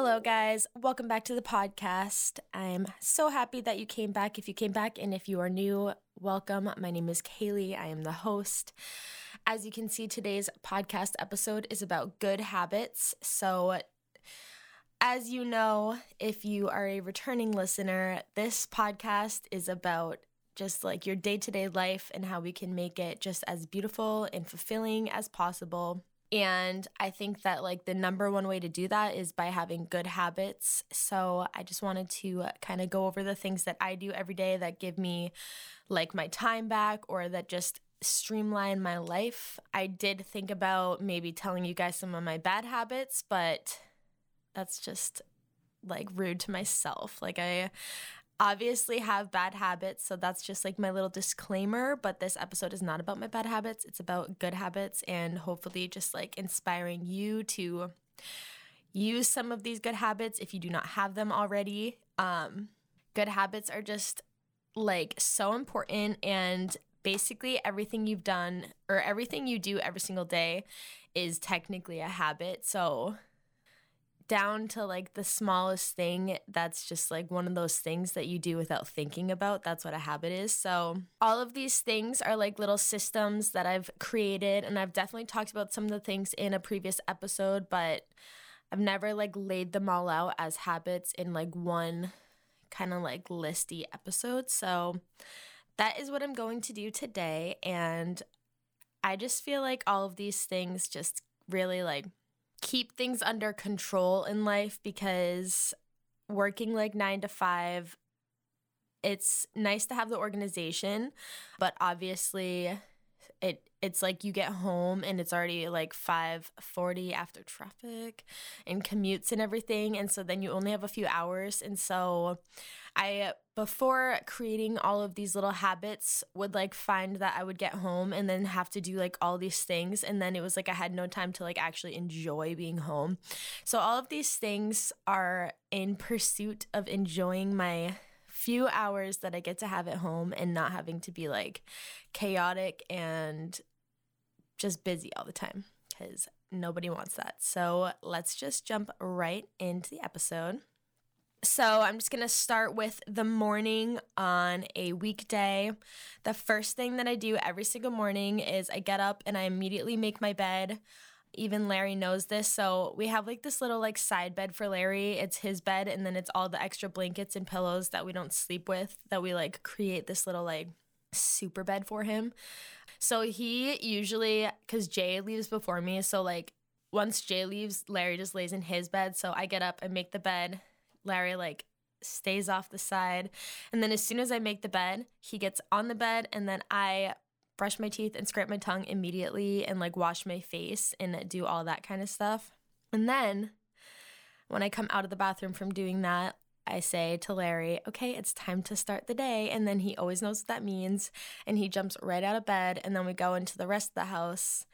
Hello, guys. Welcome back to the podcast. I'm so happy that you came back. If you came back, and if you are new, welcome. My name is Kaylee. I am the host. As you can see, today's podcast episode is about good habits. So, as you know, if you are a returning listener, this podcast is about just like your day to day life and how we can make it just as beautiful and fulfilling as possible. And I think that like the number one way to do that is by having good habits. So I just wanted to uh, kind of go over the things that I do every day that give me like my time back or that just streamline my life. I did think about maybe telling you guys some of my bad habits, but that's just like rude to myself. Like I obviously have bad habits, so that's just like my little disclaimer. But this episode is not about my bad habits, it's about good habits and hopefully just like inspiring you to use some of these good habits if you do not have them already. Um, good habits are just like so important and basically everything you've done or everything you do every single day is technically a habit. So down to like the smallest thing that's just like one of those things that you do without thinking about. That's what a habit is. So, all of these things are like little systems that I've created, and I've definitely talked about some of the things in a previous episode, but I've never like laid them all out as habits in like one kind of like listy episode. So, that is what I'm going to do today. And I just feel like all of these things just really like keep things under control in life because working like nine to five, it's nice to have the organization, but obviously it it's like you get home and it's already like 5:40 after traffic and commutes and everything and so then you only have a few hours and so I before creating all of these little habits would like find that I would get home and then have to do like all these things and then it was like I had no time to like actually enjoy being home. So all of these things are in pursuit of enjoying my few hours that I get to have at home and not having to be like chaotic and just busy all the time because nobody wants that. So let's just jump right into the episode. So, I'm just going to start with the morning on a weekday. The first thing that I do every single morning is I get up and I immediately make my bed. Even Larry knows this. So, we have like this little like side bed for Larry. It's his bed and then it's all the extra blankets and pillows that we don't sleep with that we like create this little like super bed for him. So, he usually cuz Jay leaves before me, so like once Jay leaves, Larry just lays in his bed. So, I get up and make the bed Larry like stays off the side. And then as soon as I make the bed, he gets on the bed and then I brush my teeth and scrape my tongue immediately and like wash my face and do all that kind of stuff. And then when I come out of the bathroom from doing that, I say to Larry, okay, it's time to start the day. And then he always knows what that means. And he jumps right out of bed. And then we go into the rest of the house.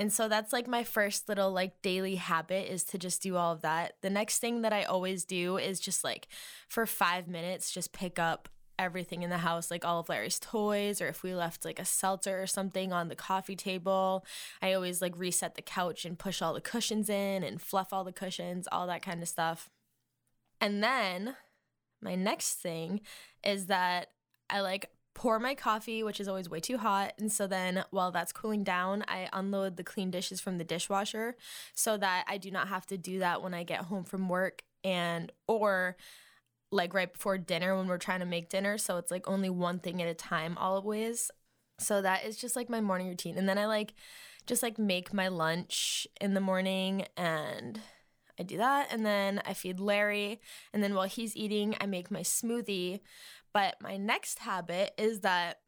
And so that's like my first little like daily habit is to just do all of that. The next thing that I always do is just like for 5 minutes just pick up everything in the house, like all of Larry's toys, or if we left like a seltzer or something on the coffee table, I always like reset the couch and push all the cushions in and fluff all the cushions, all that kind of stuff. And then my next thing is that I like pour my coffee, which is always way too hot. And so then while that's cooling down, I unload the clean dishes from the dishwasher so that I do not have to do that when I get home from work and or like right before dinner when we're trying to make dinner. So it's like only one thing at a time always. So that is just like my morning routine. And then I like just like make my lunch in the morning and I do that and then I feed Larry and then while he's eating I make my smoothie but my next habit is that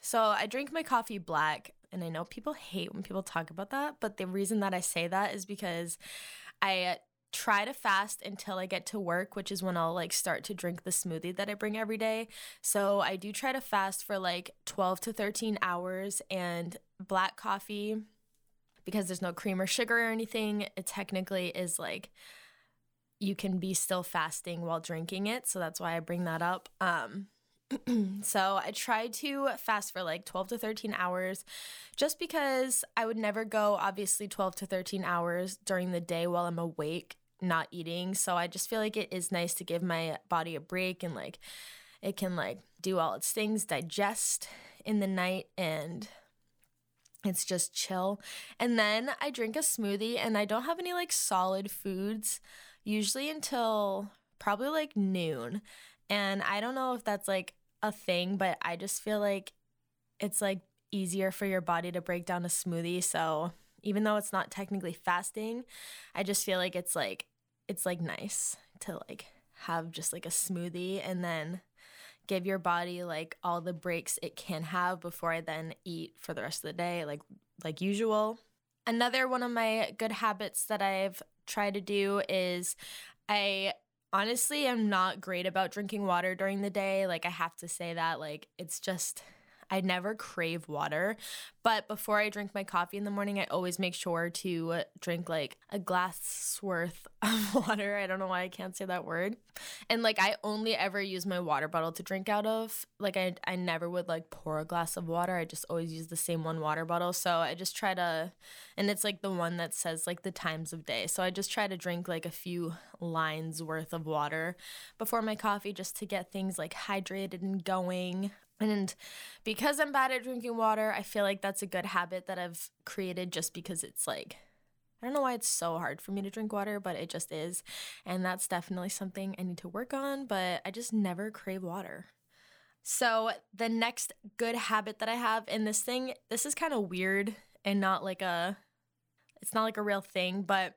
so I drink my coffee black, and I know people hate when people talk about that, but the reason that I say that is because I uh, try to fast until I get to work, which is when I'll like start to drink the smoothie that I bring every day. So I do try to fast for like 12 to 13 hours and black coffee because there's no cream or sugar or anything. It technically is like you can be still fasting while drinking it. So that's why I bring that up. Um so I tried to fast for like 12 to 13 hours just because I would never go obviously 12 to 13 hours during the day while I'm awake not eating. So I just feel like it is nice to give my body a break and like it can like do all its things, digest in the night and it's just chill. And then I drink a smoothie and I don't have any like solid foods usually until probably like noon. And I don't know if that's like a thing, but I just feel like it's like easier for your body to break down a smoothie. So even though it's not technically fasting, I just feel like it's like it's like nice to like have just like a smoothie and then give your body like all the breaks it can have before I then eat for the rest of the day like like usual. Another one of my good habits that I've tried to do is I honestly am not great about drinking water during the day. Like I have to say that like it's just I never crave water, but before I drink my coffee in the morning, I always make sure to drink like a glass worth of water. I don't know why I can't say that word. And like I only ever use my water bottle to drink out of. Like I I never would like pour a glass of water. I just always use the same one water bottle. So I just try to and it's like the one that says like the times of day. So I just try to drink like a few lines worth of water before my coffee just to get things like hydrated and going. And because I'm bad at drinking water, I feel like that's a good habit that I've created just because it's like, I don't know why it's so hard for me to drink water, but it just is. And that's definitely something I need to work on, but I just never crave water. So, the next good habit that I have in this thing, this is kind of weird and not like a it's not like a real thing, but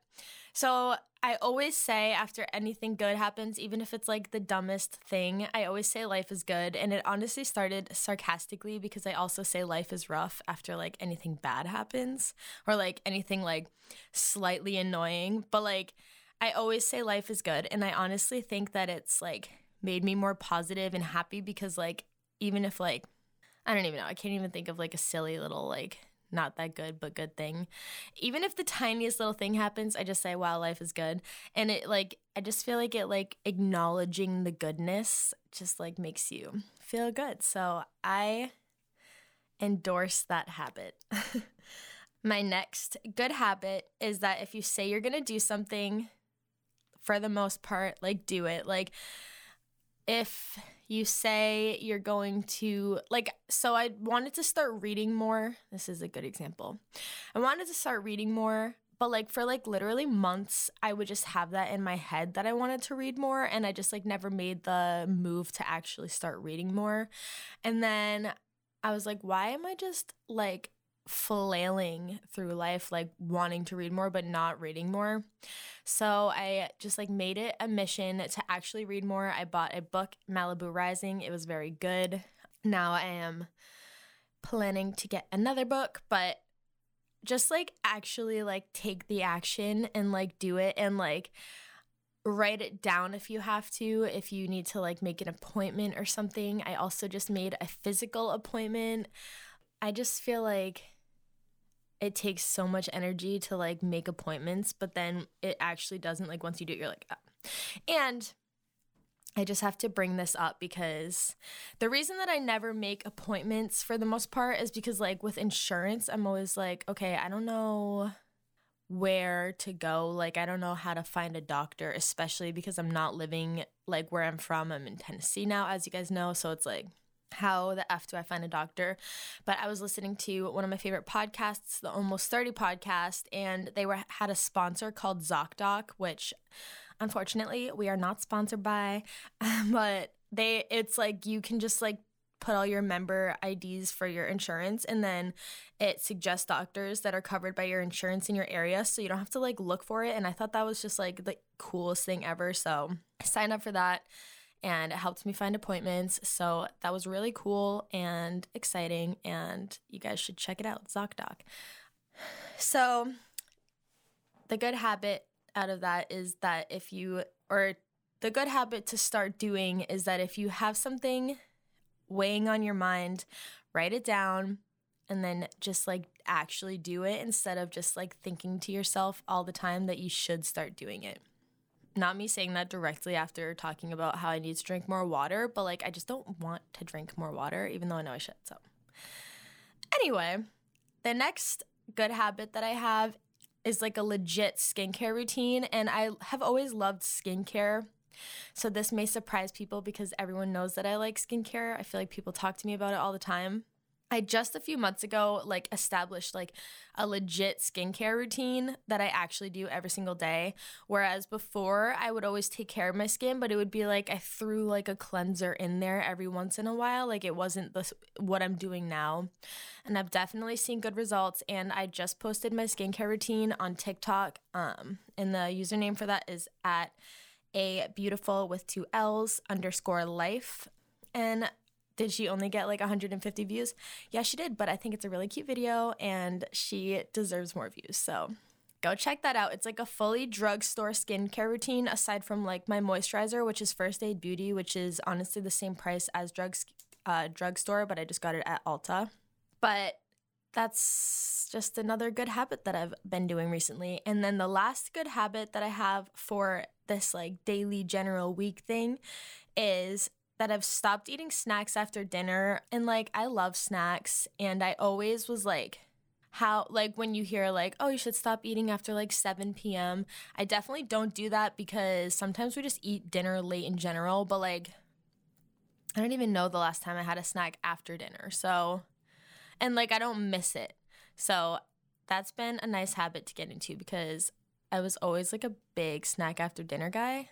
so I always say after anything good happens, even if it's like the dumbest thing, I always say life is good. And it honestly started sarcastically because I also say life is rough after like anything bad happens or like anything like slightly annoying. But like I always say life is good. And I honestly think that it's like made me more positive and happy because like even if like, I don't even know, I can't even think of like a silly little like not that good but good thing. Even if the tiniest little thing happens i just say wow life is good. And it like i just feel like it like acknowledging the goodness just like makes you feel good. So i endorse that habit. My next good habit is that if you say you're going to do something for the most part like do it. Like if you say you're going to like so i wanted to start reading more. This is a good example. I wanted to start reading more but like for like literally months i would just have that in my head that i wanted to read more and i just like never made the move to actually start reading more. And then i was like why am i just like flailing through life like wanting to read more but not reading more. So i just like made it a mission to actually read more. I bought a book malibu rising. It was very good. Now i am planning to get another book but just like actually like take the action and like do it and like write it down if you have to if you need to like make an appointment or something. I also just made a physical appointment. I just feel like it takes so much energy to like make appointments, but then it actually doesn't. Like once you do it, you're like, oh. and I just have to bring this up because the reason that I never make appointments for the most part is because, like, with insurance, I'm always like, okay, I don't know where to go. Like, I don't know how to find a doctor, especially because I'm not living like where I'm from. I'm in Tennessee now, as you guys know. So it's like, how the F do I find a doctor? But I was listening to one of my favorite podcasts, the Almost 30 podcast, and they were had a sponsor called ZocDoc, which unfortunately we are not sponsored by. But they it's like you can just like put all your member IDs for your insurance and then it suggests doctors that are covered by your insurance in your area so you don't have to like look for it and I thought that was just like the coolest thing ever so sign up for that and it helped me find appointments. So that was really cool and exciting, and you guys should check it out, ZocDoc. So, the good habit out of that is that if you, or the good habit to start doing is that if you have something weighing on your mind, write it down and then just like actually do it instead of just like thinking to yourself all the time that you should start doing it. Not me saying that directly after talking about how I need to drink more water, but like I just don't want to drink more water, even though I know I should. So, anyway, the next good habit that I have is like a legit skincare routine. And I have always loved skincare. So this may surprise people because everyone knows that I like skincare. I feel like people talk to me about it all the time. I just a few months ago like established like a legit skincare routine that I actually do every single day. Whereas before I would always take care of my skin, but it would be like I threw like a cleanser in there every once in a while. Like it wasn't the what I'm doing now. And I've definitely seen good results. And I just posted my skincare routine on TikTok. Um, and the username for that is at a beautiful with two L's underscore life. And did she only get like 150 views? Yeah, she did, but I think it's a really cute video and she deserves more views. So go check that out. It's like a fully drugstore skincare routine aside from like my moisturizer, which is First Aid Beauty, which is honestly the same price as drugs uh, drugstore, but I just got it at Ulta. But that's just another good habit that I've been doing recently. And then the last good habit that I have for this like daily general week thing is that I've stopped eating snacks after dinner. And like, I love snacks. And I always was like, how, like, when you hear, like, oh, you should stop eating after like 7 p.m., I definitely don't do that because sometimes we just eat dinner late in general. But like, I don't even know the last time I had a snack after dinner. So, and like, I don't miss it. So, that's been a nice habit to get into because I was always like a big snack after dinner guy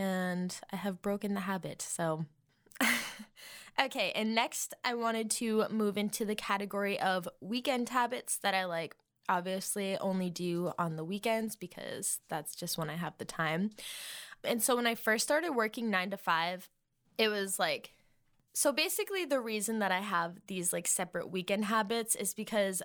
and I have broken the habit. So, okay, and next I wanted to move into the category of weekend habits that I like obviously only do on the weekends because that's just when I have the time. And so when I first started working 9 to 5, it was like so basically the reason that I have these like separate weekend habits is because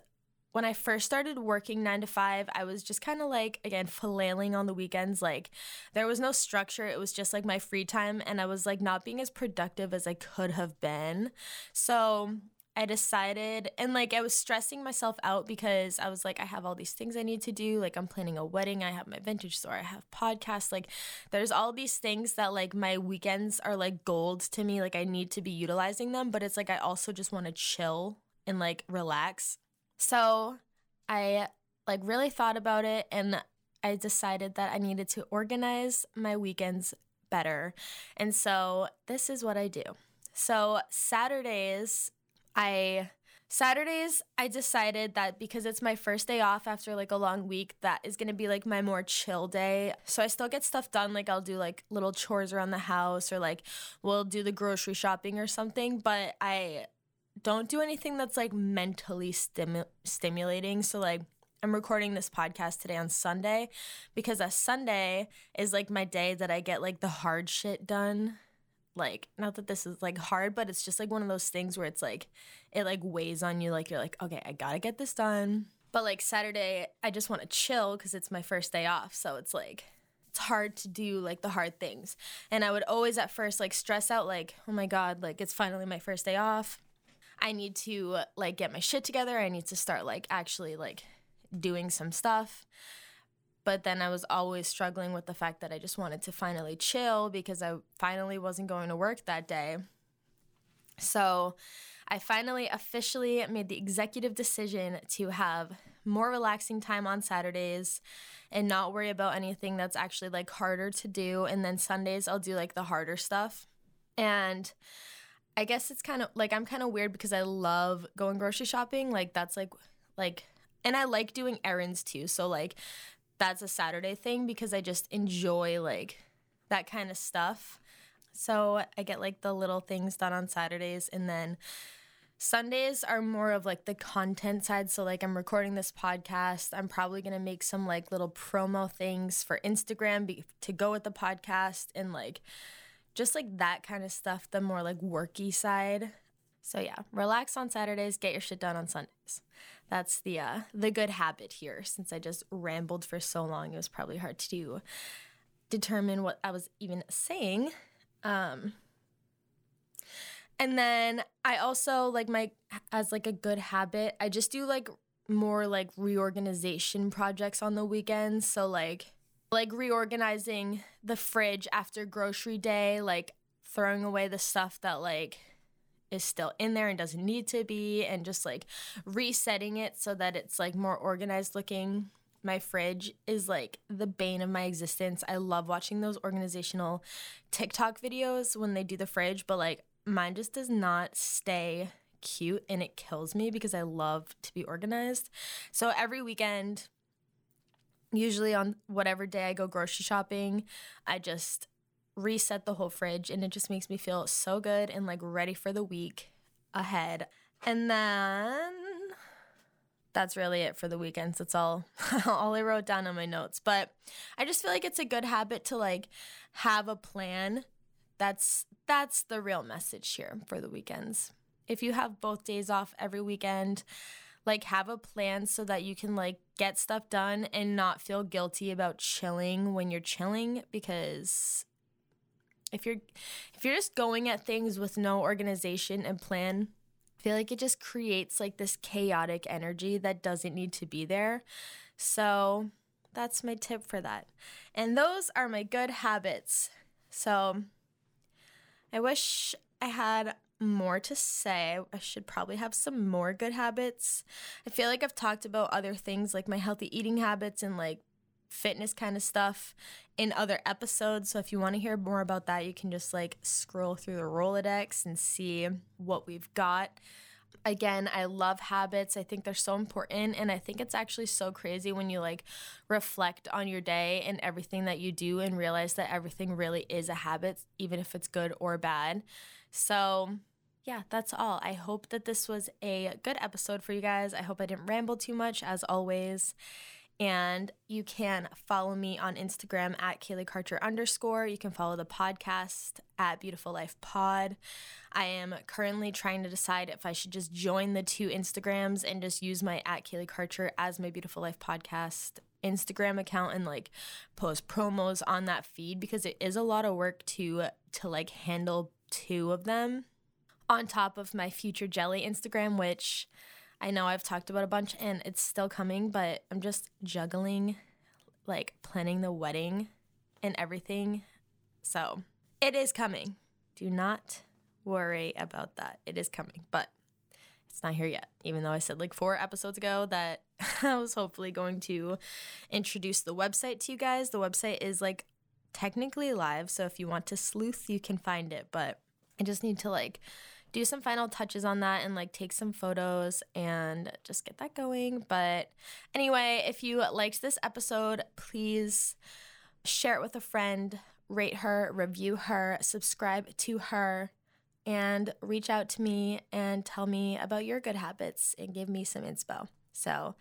when I first started working nine to five, I was just kind of like, again, flailing on the weekends. Like, there was no structure. It was just like my free time. And I was like not being as productive as I could have been. So I decided, and like I was stressing myself out because I was like, I have all these things I need to do. Like, I'm planning a wedding, I have my vintage store, I have podcasts. Like, there's all these things that like my weekends are like gold to me. Like, I need to be utilizing them, but it's like I also just want to chill and like relax. So I like really thought about it and I decided that I needed to organize my weekends better. And so this is what I do. So Saturdays, I Saturdays, I decided that because it's my first day off after like a long week, that is gonna be like my more chill day. So I still get stuff done. Like I'll do like little chores around the house or like we'll do the grocery shopping or something. But I don't do anything that's like mentally stimu- stimulating. So, like, I'm recording this podcast today on Sunday because a Sunday is like my day that I get like the hard shit done. Like, not that this is like hard, but it's just like one of those things where it's like, it like weighs on you. Like, you're like, okay, I gotta get this done. But like Saturday, I just wanna chill because it's my first day off. So it's like, it's hard to do like the hard things. And I would always at first like stress out, like, oh my God, like it's finally my first day off I need to like get my shit together. I need to start like actually like doing some stuff. But then I was always struggling with the fact that I just wanted to finally chill because I finally wasn't going to work that day. So I finally officially made the executive decision to have more relaxing time on Saturdays and not worry about anything that's actually like harder to do. And then Sundays, I'll do like the harder stuff. And I guess it's kind of like I'm kind of weird because I love going grocery shopping. Like that's like like and I like doing errands too. So like that's a Saturday thing because I just enjoy like that kind of stuff. So I get like the little things done on Saturdays and then Sundays are more of like the content side. So, like, I'm recording this podcast. I'm probably going to make some like little promo things for Instagram be- to go with the podcast and like just like that kind of stuff, the more like worky side. So yeah, relax on Saturdays, get your shit done on Sundays. That's the uh, the good habit here. Since I just rambled for so long, it was probably hard to determine what I was even saying. Um, and then I also like my as like a good habit, I just do like more like reorganization projects on the weekends. So like like reorganizing the fridge after grocery day, like throwing away the stuff that like is still in there and doesn't need to be and just like resetting it so that it's like more organized looking my fridge is like the bane of my existence. I love watching those organizational TikTok videos when they do the fridge, but like mine just does not stay cute and it kills me because I love to be organized. So every weekend, usually on whatever day I go grocery shopping, I just reset the whole fridge and it just makes me feel so good and like ready for the week ahead. And then that's really it for the weekends. That's all all I wrote down on my notes. But I just feel like it's a good habit to like have a plan. That's that's the real message here for the weekends. If you have both days off every weekend, like have a plan so that you can like get stuff done and not feel guilty about chilling when you're chilling because if you're if you're just going at things with no organization and plan I feel like it just creates like this chaotic energy that doesn't need to be there. So that's my tip for that. And those are my good habits. So i wish i had more to say. I should probably have some more good habits. I feel like I've talked about other things like my healthy eating habits and like fitness kind of stuff in other episodes. So if you want to hear more about that, you can just like scroll through the Rolodex and see what we've got. Again, I love habits. I think they're so important. And I think it's actually so crazy when you like reflect on your day and everything that you do and realize that everything really is a habit, even if it's good or bad. So, yeah, that's all. I hope that this was a good episode for you guys. I hope I didn't ramble too much, as always. And you can follow me on Instagram at Kaylee Karcher underscore. You can follow the podcast at Beautiful Life Pod. I am currently trying to decide if I should just join the two Instagrams and just use my at Kaylee Karcher as my Beautiful Life podcast Instagram account and like post promos on that feed because it is a lot of work to to like handle two of them on top of my future jelly Instagram, which I know I've talked about a bunch and it's still coming, but I'm just juggling like planning the wedding and everything. So it is coming. Do not worry about that. It is coming, but it's not here yet. Even though I said like four episodes ago that I was hopefully going to introduce the website to you guys. The website is like technically live. So if you want to sleuth, you can find it, but I just need to like do some final touches on that and like take some photos and just get that going. But anyway, if you liked this episode, please share it with a friend, rate her, review her, subscribe to her, and reach out to me and tell me about your good habits and give me some inspo. So,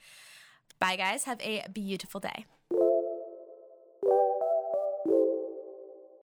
bye, guys. Have a beautiful day.